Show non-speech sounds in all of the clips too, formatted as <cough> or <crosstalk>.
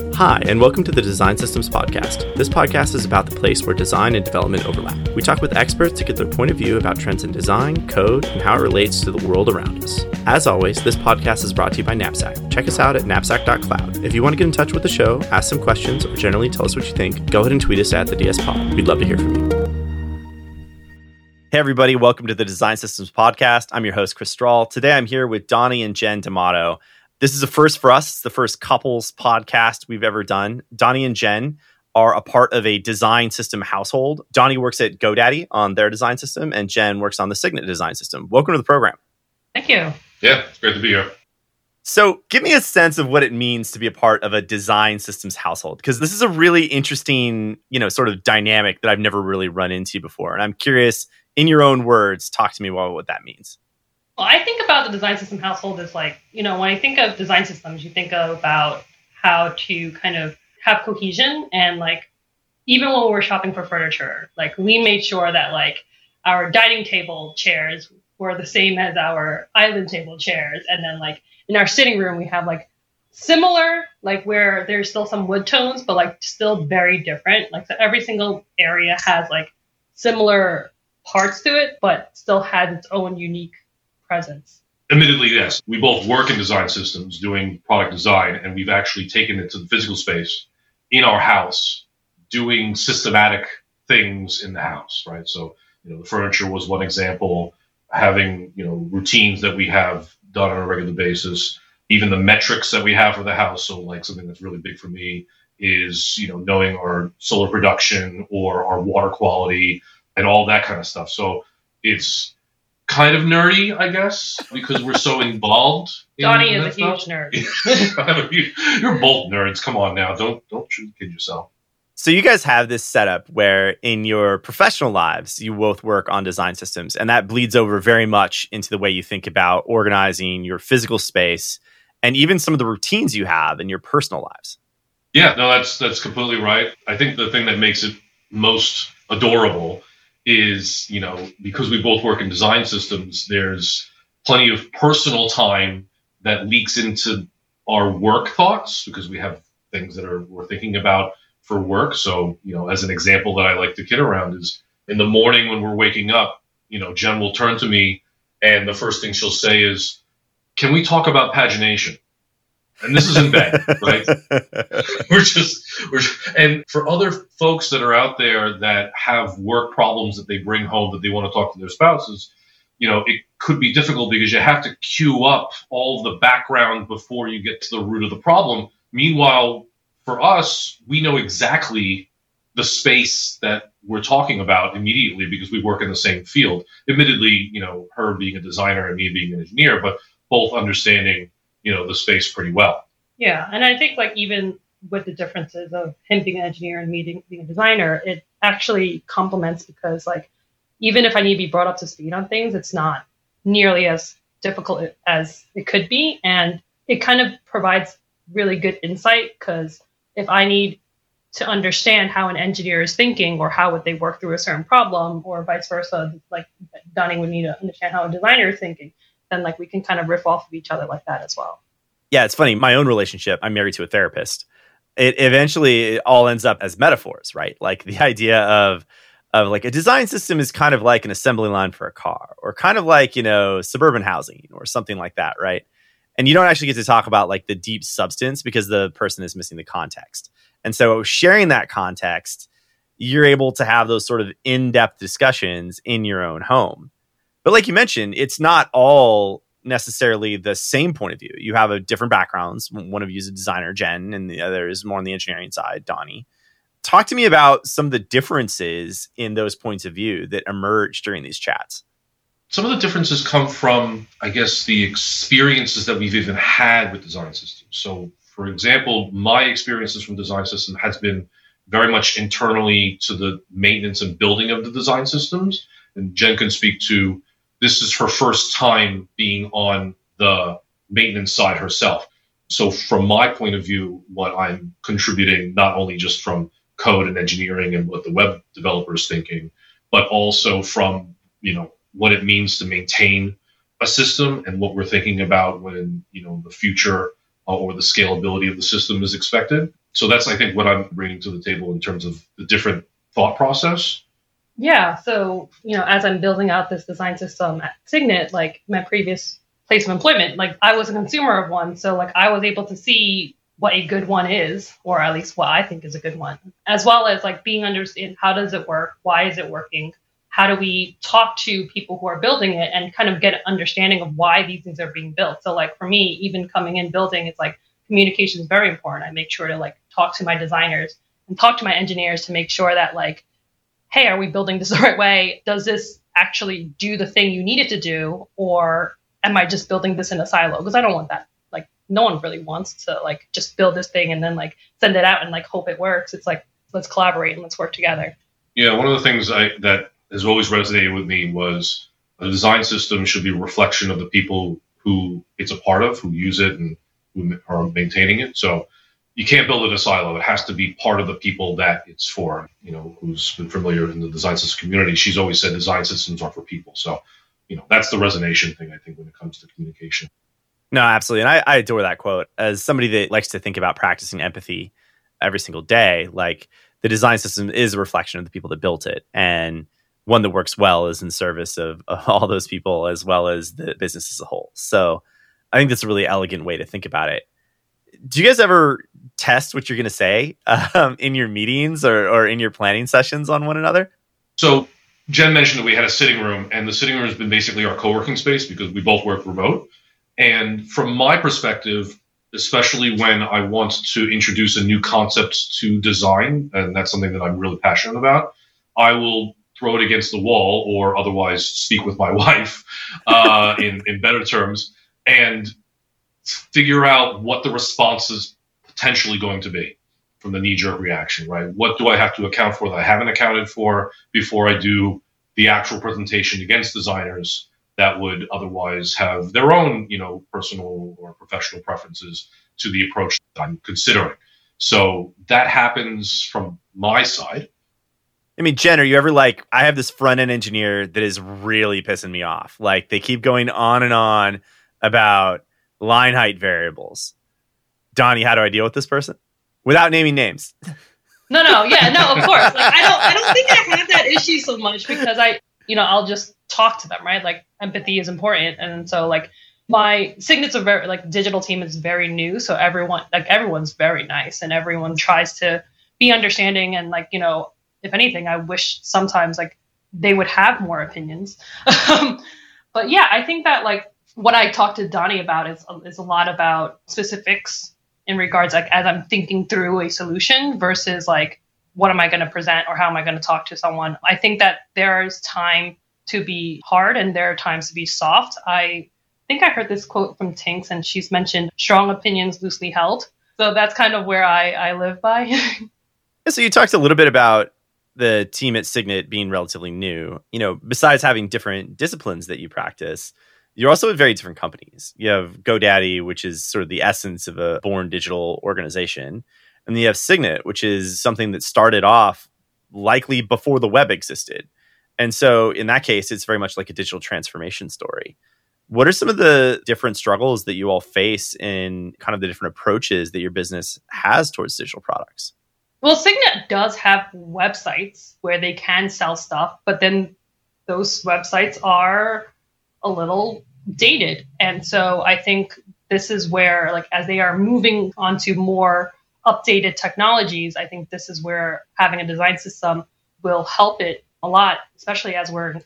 Hi, and welcome to the Design Systems Podcast. This podcast is about the place where design and development overlap. We talk with experts to get their point of view about trends in design, code, and how it relates to the world around us. As always, this podcast is brought to you by Knapsack. Check us out at knapsack.cloud. If you want to get in touch with the show, ask some questions, or generally tell us what you think, go ahead and tweet us at the DS Pod. We'd love to hear from you. Hey, everybody, welcome to the Design Systems Podcast. I'm your host, Chris Strahl. Today I'm here with Donnie and Jen D'Amato. This is a first for us. It's the first couples podcast we've ever done. Donnie and Jen are a part of a design system household. Donnie works at GoDaddy on their design system, and Jen works on the Signet design system. Welcome to the program. Thank you. Yeah, it's great to be here. So, give me a sense of what it means to be a part of a design systems household because this is a really interesting, you know, sort of dynamic that I've never really run into before. And I'm curious, in your own words, talk to me about what that means. Well, I think about the design system household as like, you know, when I think of design systems, you think about how to kind of have cohesion and like even when we're shopping for furniture, like we made sure that like our dining table chairs were the same as our island table chairs. And then like in our sitting room, we have like similar, like where there's still some wood tones, but like still very different. Like so every single area has like similar parts to it, but still has its own unique presence? Admittedly, yes. We both work in design systems doing product design, and we've actually taken it to the physical space in our house doing systematic things in the house, right? So, you know, the furniture was one example, having, you know, routines that we have done on a regular basis, even the metrics that we have for the house. So, like something that's really big for me is, you know, knowing our solar production or our water quality and all that kind of stuff. So, it's kind of nerdy, I guess, because we're so involved. In Donnie is a stuff. <laughs> huge nerd. You're both nerds. Come on now, don't don't kid yourself. So you guys have this setup where in your professional lives you both work on design systems and that bleeds over very much into the way you think about organizing your physical space and even some of the routines you have in your personal lives. Yeah, no that's that's completely right. I think the thing that makes it most adorable is, you know, because we both work in design systems, there's plenty of personal time that leaks into our work thoughts because we have things that are we're thinking about for work. So, you know, as an example that I like to kid around is in the morning when we're waking up, you know, Jen will turn to me and the first thing she'll say is, Can we talk about pagination? And this is in bed, right? <laughs> we're just we're and for other folks that are out there that have work problems that they bring home that they want to talk to their spouses, you know, it could be difficult because you have to queue up all the background before you get to the root of the problem. Meanwhile, for us, we know exactly the space that we're talking about immediately because we work in the same field. Admittedly, you know, her being a designer and me being an engineer, but both understanding you know the space pretty well. Yeah, and I think like even with the differences of him being an engineer and me being a designer, it actually complements because like even if I need to be brought up to speed on things, it's not nearly as difficult as it could be, and it kind of provides really good insight because if I need to understand how an engineer is thinking or how would they work through a certain problem or vice versa, like Donnie would need to understand how a designer is thinking then like we can kind of riff off of each other like that as well. Yeah, it's funny. My own relationship, I'm married to a therapist. It eventually it all ends up as metaphors, right? Like the idea of of like a design system is kind of like an assembly line for a car or kind of like, you know, suburban housing or something like that, right? And you don't actually get to talk about like the deep substance because the person is missing the context. And so sharing that context, you're able to have those sort of in-depth discussions in your own home. But like you mentioned, it's not all necessarily the same point of view. You have a different backgrounds. One of you is a designer, Jen, and the other is more on the engineering side, Donnie. Talk to me about some of the differences in those points of view that emerge during these chats. Some of the differences come from, I guess, the experiences that we've even had with design systems. So, for example, my experiences from design system has been very much internally to the maintenance and building of the design systems. And Jen can speak to this is her first time being on the maintenance side herself. So, from my point of view, what I'm contributing, not only just from code and engineering and what the web developer is thinking, but also from you know what it means to maintain a system and what we're thinking about when you know the future uh, or the scalability of the system is expected. So that's, I think, what I'm bringing to the table in terms of the different thought process. Yeah. So, you know, as I'm building out this design system at Signet, like my previous place of employment, like I was a consumer of one. So, like, I was able to see what a good one is, or at least what I think is a good one, as well as like being understand how does it work, why is it working, how do we talk to people who are building it and kind of get an understanding of why these things are being built. So like for me, even coming in building, it's like communication is very important. I make sure to like talk to my designers and talk to my engineers to make sure that like, hey, are we building this <laughs> the right way? Does this actually do the thing you need it to do, or am I just building this in a silo? Because I don't want that Like no one really wants to like just build this thing and then like send it out and like hope it works. It's like let's collaborate and let's work together. Yeah, one of the things I, that has always resonated with me was a design system should be a reflection of the people who it's a part of, who use it and who are maintaining it. So you can't build it in a silo. It has to be part of the people that it's for. You know, who's been familiar in the design system community, she's always said design systems are for people. So, you know, that's the resonation thing I think when it comes to communication. No, absolutely. And I, I adore that quote. As somebody that likes to think about practicing empathy every single day, like the design system is a reflection of the people that built it. And one that works well is in service of, of all those people as well as the business as a whole. So I think that's a really elegant way to think about it. Do you guys ever test what you're going to say um, in your meetings or, or in your planning sessions on one another? So Jen mentioned that we had a sitting room, and the sitting room has been basically our co-working space because we both work remote. And from my perspective, especially when I want to introduce a new concept to design, and that's something that I'm really passionate about, I will throw it against the wall or otherwise speak with my <laughs> wife uh, in, in better terms and figure out what the response is potentially going to be from the knee jerk reaction, right? What do I have to account for that I haven't accounted for before I do the actual presentation against designers? that would otherwise have their own, you know, personal or professional preferences to the approach that I'm considering. So that happens from my side. I mean, Jen, are you ever like, I have this front end engineer that is really pissing me off. Like they keep going on and on about line height variables. Donnie, how do I deal with this person? Without naming names. No, no, yeah, no, of course. Like I don't I don't think I have that issue so much because I you know, I'll just talk to them, right? Like empathy is important. And so like my signets are very like digital team is very new. So everyone like everyone's very nice and everyone tries to be understanding and like, you know, if anything, I wish sometimes like they would have more opinions. <laughs> Um, but yeah, I think that like what I talked to Donnie about is is a lot about specifics in regards like as I'm thinking through a solution versus like what am I going to present or how am I going to talk to someone? I think that there's time to be hard and there are times to be soft. I think I heard this quote from Tinks and she's mentioned strong opinions loosely held. So that's kind of where I, I live by. <laughs> so you talked a little bit about the team at Signet being relatively new. You know, besides having different disciplines that you practice, you're also at very different companies. You have GoDaddy, which is sort of the essence of a born digital organization. And then you have Signet, which is something that started off likely before the web existed. And so in that case, it's very much like a digital transformation story. What are some of the different struggles that you all face in kind of the different approaches that your business has towards digital products? Well, Signet does have websites where they can sell stuff, but then those websites are a little dated. And so I think this is where, like, as they are moving onto more updated technologies, I think this is where having a design system will help it a lot, especially as we're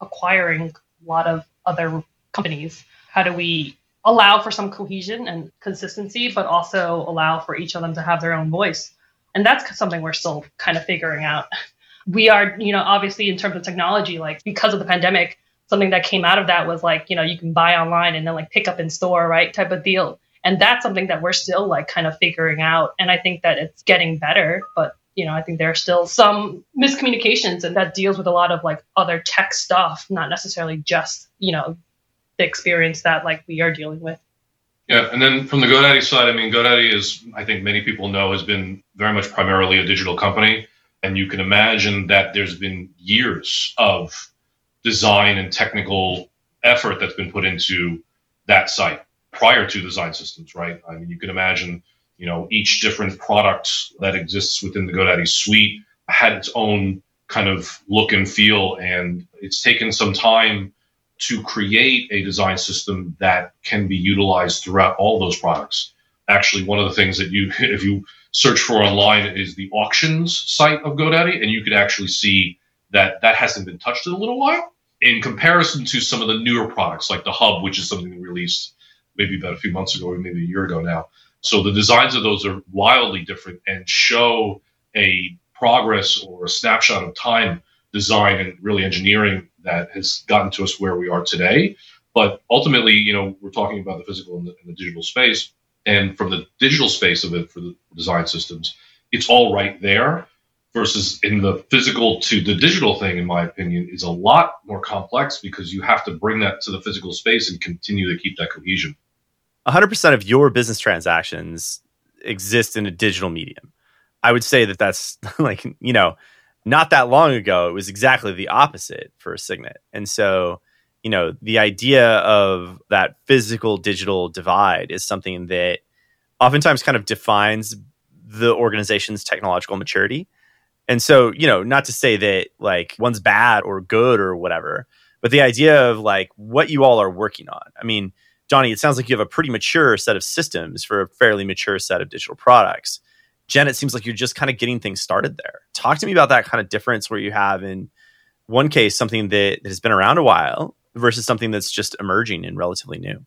acquiring a lot of other companies. How do we allow for some cohesion and consistency, but also allow for each of them to have their own voice? And that's something we're still kind of figuring out. We are, you know, obviously in terms of technology, like because of the pandemic, something that came out of that was like, you know, you can buy online and then like pick up in store, right? Type of deal. And that's something that we're still like kind of figuring out. And I think that it's getting better, but you know, I think there are still some miscommunications and that deals with a lot of like other tech stuff, not necessarily just, you know, the experience that like we are dealing with. Yeah, and then from the GoDaddy side, I mean, GoDaddy is, I think many people know, has been very much primarily a digital company. And you can imagine that there's been years of design and technical effort that's been put into that site prior to design systems, right? I mean, you can imagine You know, each different product that exists within the GoDaddy suite had its own kind of look and feel, and it's taken some time to create a design system that can be utilized throughout all those products. Actually, one of the things that you, <laughs> if you search for online, is the auctions site of GoDaddy, and you could actually see that that hasn't been touched in a little while in comparison to some of the newer products like the Hub, which is something we released maybe about a few months ago or maybe a year ago now. So the designs of those are wildly different and show a progress or a snapshot of time design and really engineering that has gotten to us where we are today. But ultimately, you know, we're talking about the physical and the, and the digital space. And from the digital space of it for the design systems, it's all right there versus in the physical to the digital thing, in my opinion, is a lot more complex because you have to bring that to the physical space and continue to keep that cohesion. 100% of your business transactions exist in a digital medium. I would say that that's <laughs> like, you know, not that long ago, it was exactly the opposite for a Signet. And so, you know, the idea of that physical digital divide is something that oftentimes kind of defines the organization's technological maturity. And so, you know, not to say that like one's bad or good or whatever, but the idea of like what you all are working on. I mean, Donnie, it sounds like you have a pretty mature set of systems for a fairly mature set of digital products. Jen, it seems like you're just kind of getting things started there. Talk to me about that kind of difference where you have in one case something that has been around a while versus something that's just emerging and relatively new.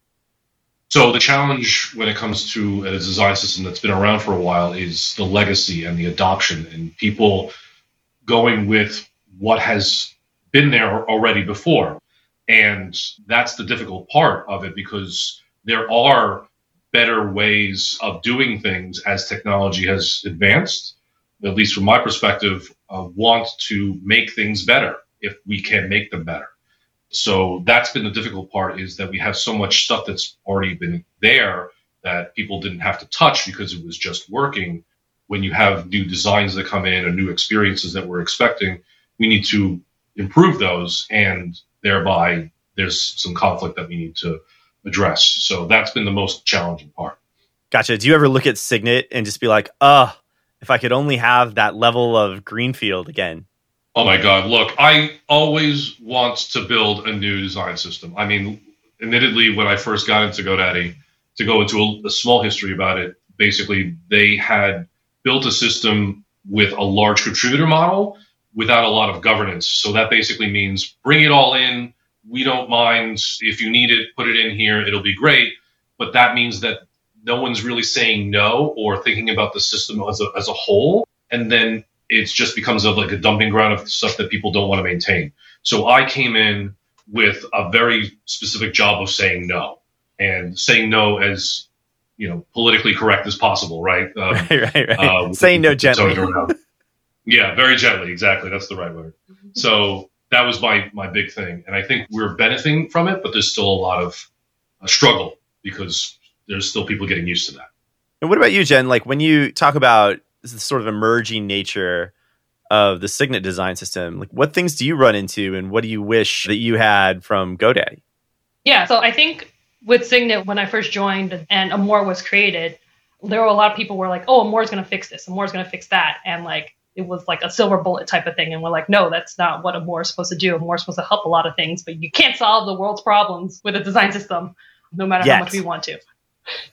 So the challenge when it comes to a design system that's been around for a while is the legacy and the adoption and people going with what has been there already before. And that's the difficult part of it because there are better ways of doing things as technology has advanced. At least from my perspective, uh, want to make things better if we can make them better. So that's been the difficult part is that we have so much stuff that's already been there that people didn't have to touch because it was just working. When you have new designs that come in or new experiences that we're expecting, we need to improve those and thereby there's some conflict that we need to address. So that's been the most challenging part. Gotcha. Do you ever look at Signet and just be like, uh, if I could only have that level of greenfield again? Oh my God. Look, I always want to build a new design system. I mean, admittedly, when I first got into GoDaddy, to go into a, a small history about it, basically, they had built a system with a large contributor model without a lot of governance. So that basically means bring it all in. We don't mind if you need it, put it in here. It'll be great. But that means that no one's really saying no or thinking about the system as a, as a whole. And then it just becomes a, like a dumping ground of stuff that people don't want to maintain. So I came in with a very specific job of saying no and saying no as you know politically correct as possible, right? <laughs> Um, right, right, right. Uh, saying no gently. yeah, very gently. Exactly, that's the right word. So that was my my big thing, and I think we're benefiting from it, but there's still a lot of a struggle because there's still people getting used to that. And what about you, Jen? Like when you talk about this sort of emerging nature of the Signet design system, like what things do you run into, and what do you wish that you had from GoDaddy? Yeah, so I think with Signet, when I first joined and Amore was created, there were a lot of people were like, "Oh, Amore's going to fix this. Amore's going to fix that," and like it was like a silver bullet type of thing. And we're like, no, that's not what Amore is supposed to do. Amore is supposed to help a lot of things, but you can't solve the world's problems with a design system, no matter Yet. how much we want to.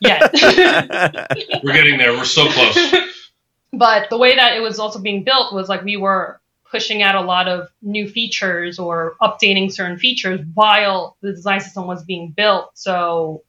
Yet. <laughs> we're getting there. We're so close. <laughs> But the way that it was also being built was like we were pushing out a lot of new features or updating certain features while the design system was being built. So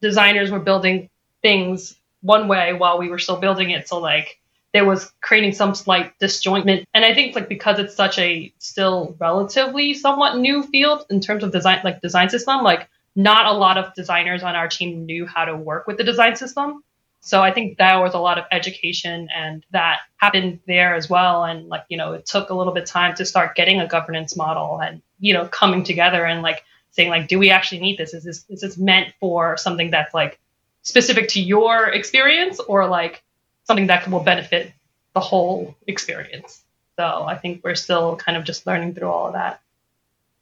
designers were building things one way while we were still building it. So like there was creating some slight disjointment. And I think like because it's such a still relatively somewhat new field in terms of design like design system, like not a lot of designers on our team knew how to work with the design system. So I think that was a lot of education and that happened there as well. And like, you know, it took a little bit time to start getting a governance model and, you know, coming together and like saying like, do we actually need this? Is this, is this meant for something that's like specific to your experience or like something that will benefit the whole experience? So I think we're still kind of just learning through all of that.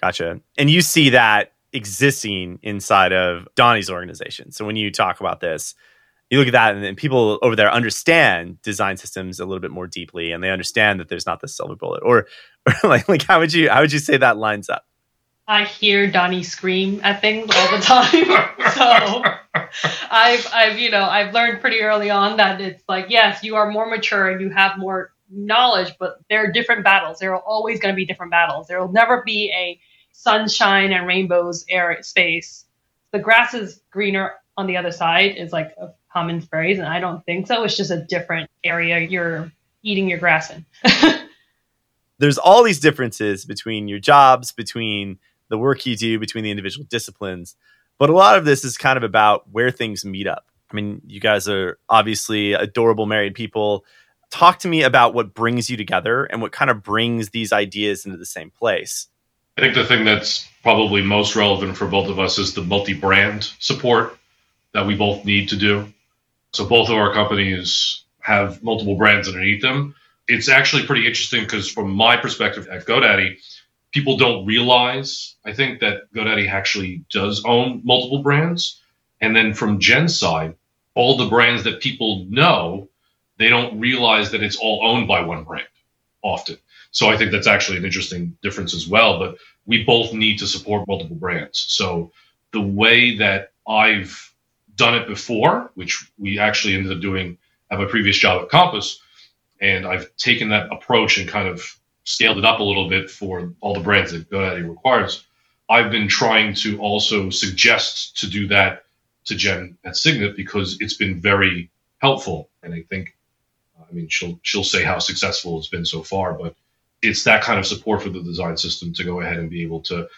Gotcha. And you see that existing inside of Donnie's organization. So when you talk about this, you look at that and, and people over there understand design systems a little bit more deeply and they understand that there's not this silver bullet or, <laughs> or like like how would you how would you say that lines up I hear Donnie scream at things all the time. <laughs> so I've I've you know I've learned pretty early on that it's like yes you are more mature and you have more knowledge, but there are different battles. There are always going to be different battles. There will never be a sunshine and rainbows area space. The grass is greener on the other side is like a common phrase, and I don't think so. It's just a different area you're eating your grass in. <laughs> There's all these differences between your jobs, between the work you do between the individual disciplines. But a lot of this is kind of about where things meet up. I mean, you guys are obviously adorable married people. Talk to me about what brings you together and what kind of brings these ideas into the same place. I think the thing that's probably most relevant for both of us is the multi brand support that we both need to do. So, both of our companies have multiple brands underneath them. It's actually pretty interesting because, from my perspective at GoDaddy, people don't realize, I think, that GoDaddy actually does own multiple brands. And then from Jen's side, all the brands that people know, they don't realize that it's all owned by one brand often. So I think that's actually an interesting difference as well. But we both need to support multiple brands. So the way that I've done it before, which we actually ended up doing at my previous job at Compass, and I've taken that approach and kind of scaled it up a little bit for all the brands that GoDaddy requires. I've been trying to also suggest to do that to Jen at Signet because it's been very helpful. And I think, uh, I mean, she'll she'll say how successful it's been so far, but it's that kind of support for the design system to go ahead and be able to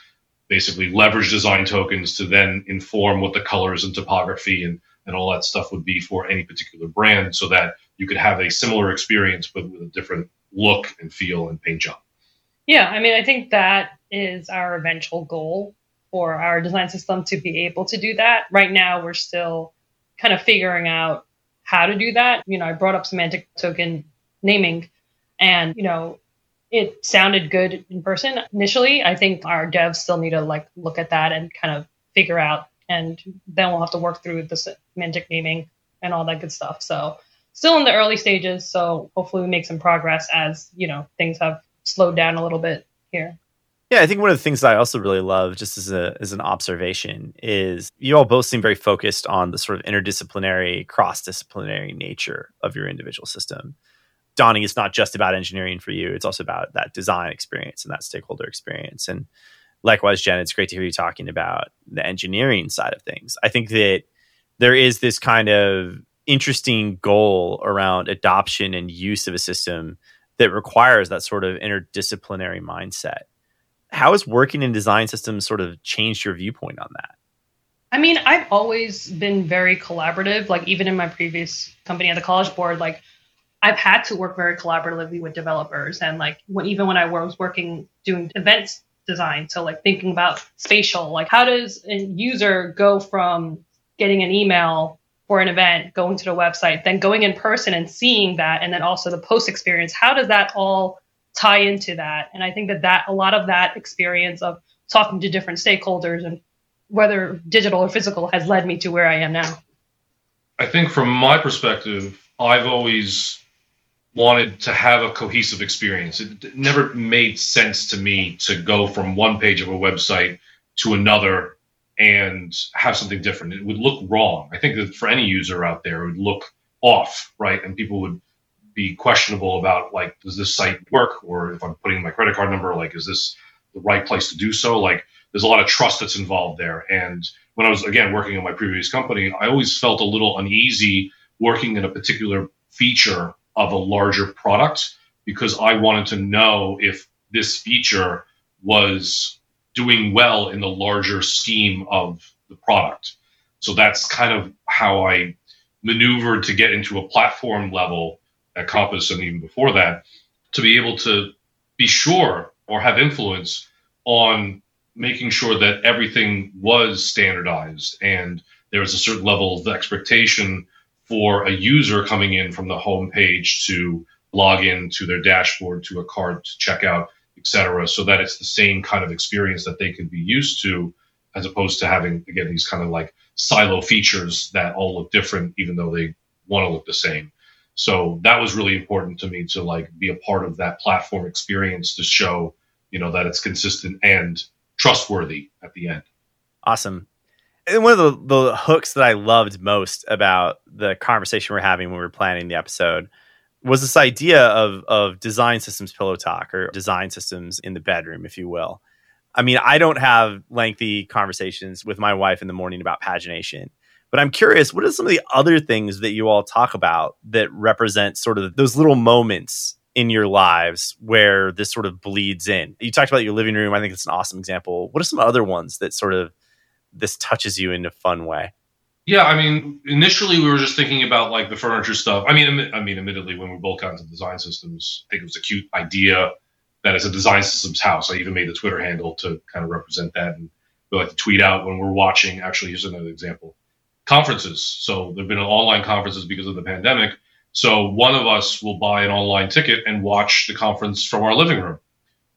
basically leverage design tokens to then inform what the colors and topography and, and all that stuff would be for any particular brand so that you could have a similar experience but with a different look and feel and paint job. Yeah, I mean, I think that is our eventual goal for our design system to be able to do that. Right now, we're still kind of figuring out how to do that. You know, I brought up semantic token naming, and you know, it sounded good in person initially. I think our devs still need to like look at that and kind of figure out, and then we'll have to work through the semantic naming and all that good stuff. So still in the early stages. So hopefully we make some progress as you know things have slowed down a little bit here. Yeah, I think one of the things I also really love, just as a as an observation, is you all both seem very focused on the sort of interdisciplinary, cross disciplinary nature of your individual system. Donnie, it's not just about engineering for you; it's also about that design experience and that stakeholder experience. And likewise, Jen, it's great to hear you talking about the engineering side of things. I think that there is this kind of interesting goal around adoption and use of a system that requires that sort of interdisciplinary mindset. How has working in design systems sort of changed your viewpoint on that? I mean, I've always been very collaborative. Like even in my previous company at the College Board, like I've had to work very collaboratively with developers, and like when, even when I was working doing events design, so like thinking about spatial, like how does a user go from getting an email for an event, going to the website, then going in person and seeing that, and then also the post experience. How does that all tie into that? And I think that that a lot of that experience of talking to different stakeholders and whether digital or physical has led me to where I am now. I think from my perspective, I've always wanted to have a cohesive experience. It never made sense to me to go from one page of a website to another and have something different. It would look wrong. I think that for any user out there, it would look off, right? And people would be questionable about like, does this site work? Or if I'm putting my credit card number, like, is this the right place to do so? Like, there's a lot of trust that's involved there. And when I was again working in my previous company, I always felt a little uneasy working in a particular feature of a larger product because I wanted to know if this feature was doing well in the larger scheme of the product. So that's kind of how I maneuvered to get into a platform level at Compass and even before that to be able to be sure or have influence on making sure that everything was standardized and there was a certain level of expectation for a user coming in from the home page to log in to their dashboard to a card to check out etc., so that it's the same kind of experience that they can be used to, as opposed to having again these kind of like silo features that all look different, even though they want to look the same. So that was really important to me to like be a part of that platform experience to show, you know, that it's consistent and trustworthy at the end. Awesome. And one of the, the hooks that I loved most about the conversation we're having when we were planning the episode was this idea of of design systems pillow talk or design systems in the bedroom, if you will. I mean, I don't have lengthy conversations with my wife in the morning about pagination, but I'm curious, what are some of the other things that you all talk about that represent sort of those little moments in your lives where this sort of bleeds in? You talked about your living room. I think it's an awesome example. What are some other ones that sort of this touches you in a fun way? Yeah, I mean, initially we were just thinking about like the furniture stuff. I mean, I mean, admittedly, when we both got into design systems, I think it was a cute idea that it's a design systems house. I even made the Twitter handle to kind of represent that, and we like to tweet out when we're watching. Actually, here's another example: conferences. So there've been online conferences because of the pandemic. So one of us will buy an online ticket and watch the conference from our living room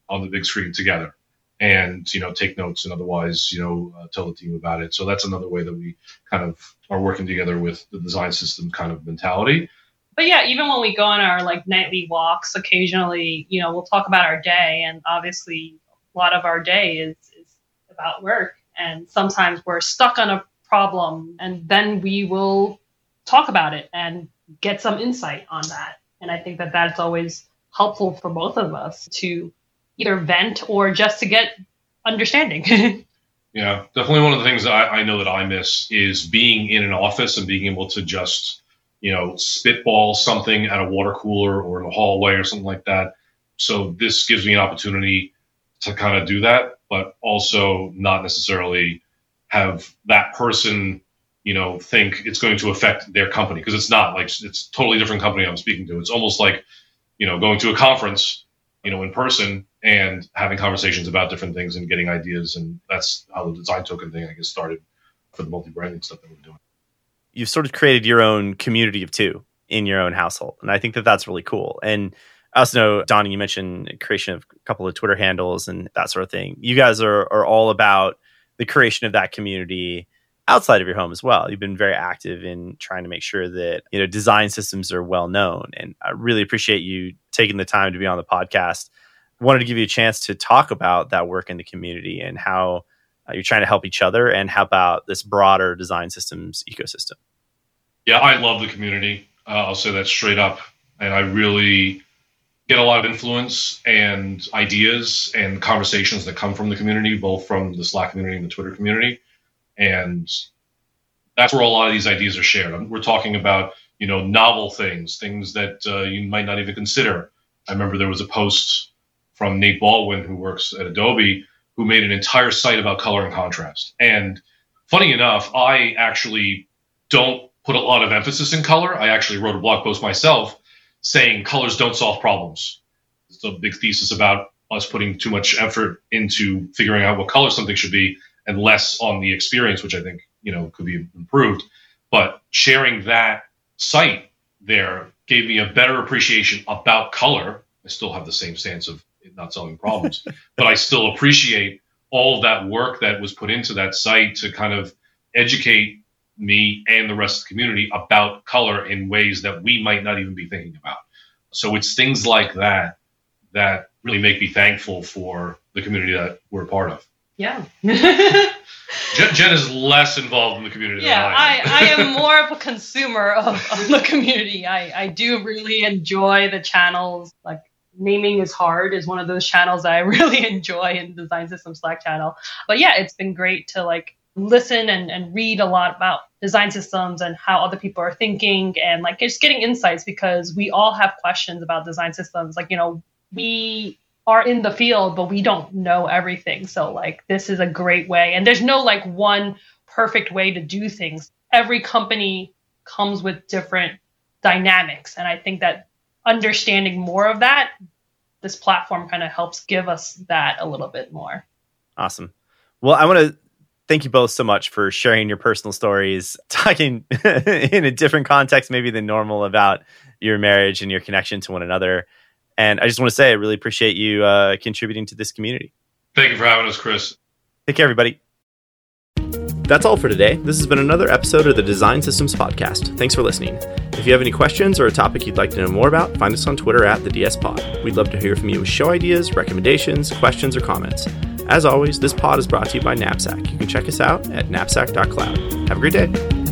on the big screen together and you know take notes and otherwise you know uh, tell the team about it. So that's another way that we kind of are working together with the design system kind of mentality. But yeah even when we go on our like nightly walks occasionally you know we'll talk about our day and obviously a lot of our day is, is about work. And sometimes we're stuck on a problem and then we will talk about it and get some insight on that. And i think that that's always helpful for both of us to either vent or just to get understanding. <laughs> yeah, definitely one of the things that I, I, know that I miss is being in an office and being able to just, you know, spitball something at a water cooler or in a hallway or something like that. So this gives me an opportunity to kind of do that, but also not necessarily have that person, you know, think it's going to affect their company because it's not like it's totally different company I'm speaking to. It's almost like, you know, going to a conference, you know, in person and having conversations about different things and getting ideas. And that's how the design token thing, I guess, started for the multi branding stuff that we're doing. You've sort of created your own community of two in your own household. And I think that that's really cool. And I also know, Donnie, you mentioned creation of a couple of Twitter handles and that sort of thing. You guys are, are all about the creation of that community outside of your home as well. You've been very active in trying to make sure that you know design systems are well known, and I really appreciate you taking the time to be on the podcast wanted to give you a chance to talk about that work in the community and how uh, you're trying to help each other and help out this broader design systems ecosystem. Yeah, I love the community. Uh, I'll say that straight up. And I really get a lot of influence and ideas and conversations that come from the community, both from the Slack community and the Twitter community. And that's where a lot of these ideas are shared. We're talking about, you know, novel things, things that uh, you might not even consider. I remember there was a post from Nate Baldwin, who works at Adobe, who made an entire site about color and contrast. And funny enough, I actually don't put a lot of emphasis in color. I actually wrote a blog post myself saying colors don't solve problems. It's a big thesis about us putting too much effort into figuring out what color something should be and less on the experience, which I think, you know, could be improved. But sharing that site there gave me a better appreciation about color. I still have the same stance of not solving problems. <laughs> but I still appreciate all that work that was put into that site to kind of educate me and the rest of the community about color in ways that we might not even be thinking about. So it's things like that that really make me thankful for the community that we're a part of. Yeah. <laughs> Jen, Jen, is less involved in the community. Yeah, I am. I, I, am <laughs> more of a consumer of, of the community. I, I do really enjoy the channels like naming is hard is one of those channels that I <laughs> really enjoy in the design system Slack channel. But yeah, it's been great to like listen and, and read a lot about design systems and how other people are thinking and like just getting insights because we all have questions about design systems. Like, you know, we are in the field, but we don't know everything. So like this is a great way. And there's no like one perfect way to do things. Every company comes with different dynamics. And I think that understanding more of that, this platform kind of helps give us that a little bit more. Awesome. Well, I want to thank you both so much for sharing your personal stories, <laughs> talking in a different context maybe than normal about your marriage and your connection to one another. And I just want to say I really appreciate you uh, contributing to this community. Thank you for having us, Chris. Take care, everybody. That's all for today. This has been another episode of the Design Systems Podcast. Thanks for listening. If you have any questions or a topic you'd like to know more about, find us on Twitter at the DS Pod. We'd love to hear from you with show ideas, recommendations, questions, or comments. As always, this pod is brought to you by Knapsack. You can check us out at knapsack.cloud. Have a great day.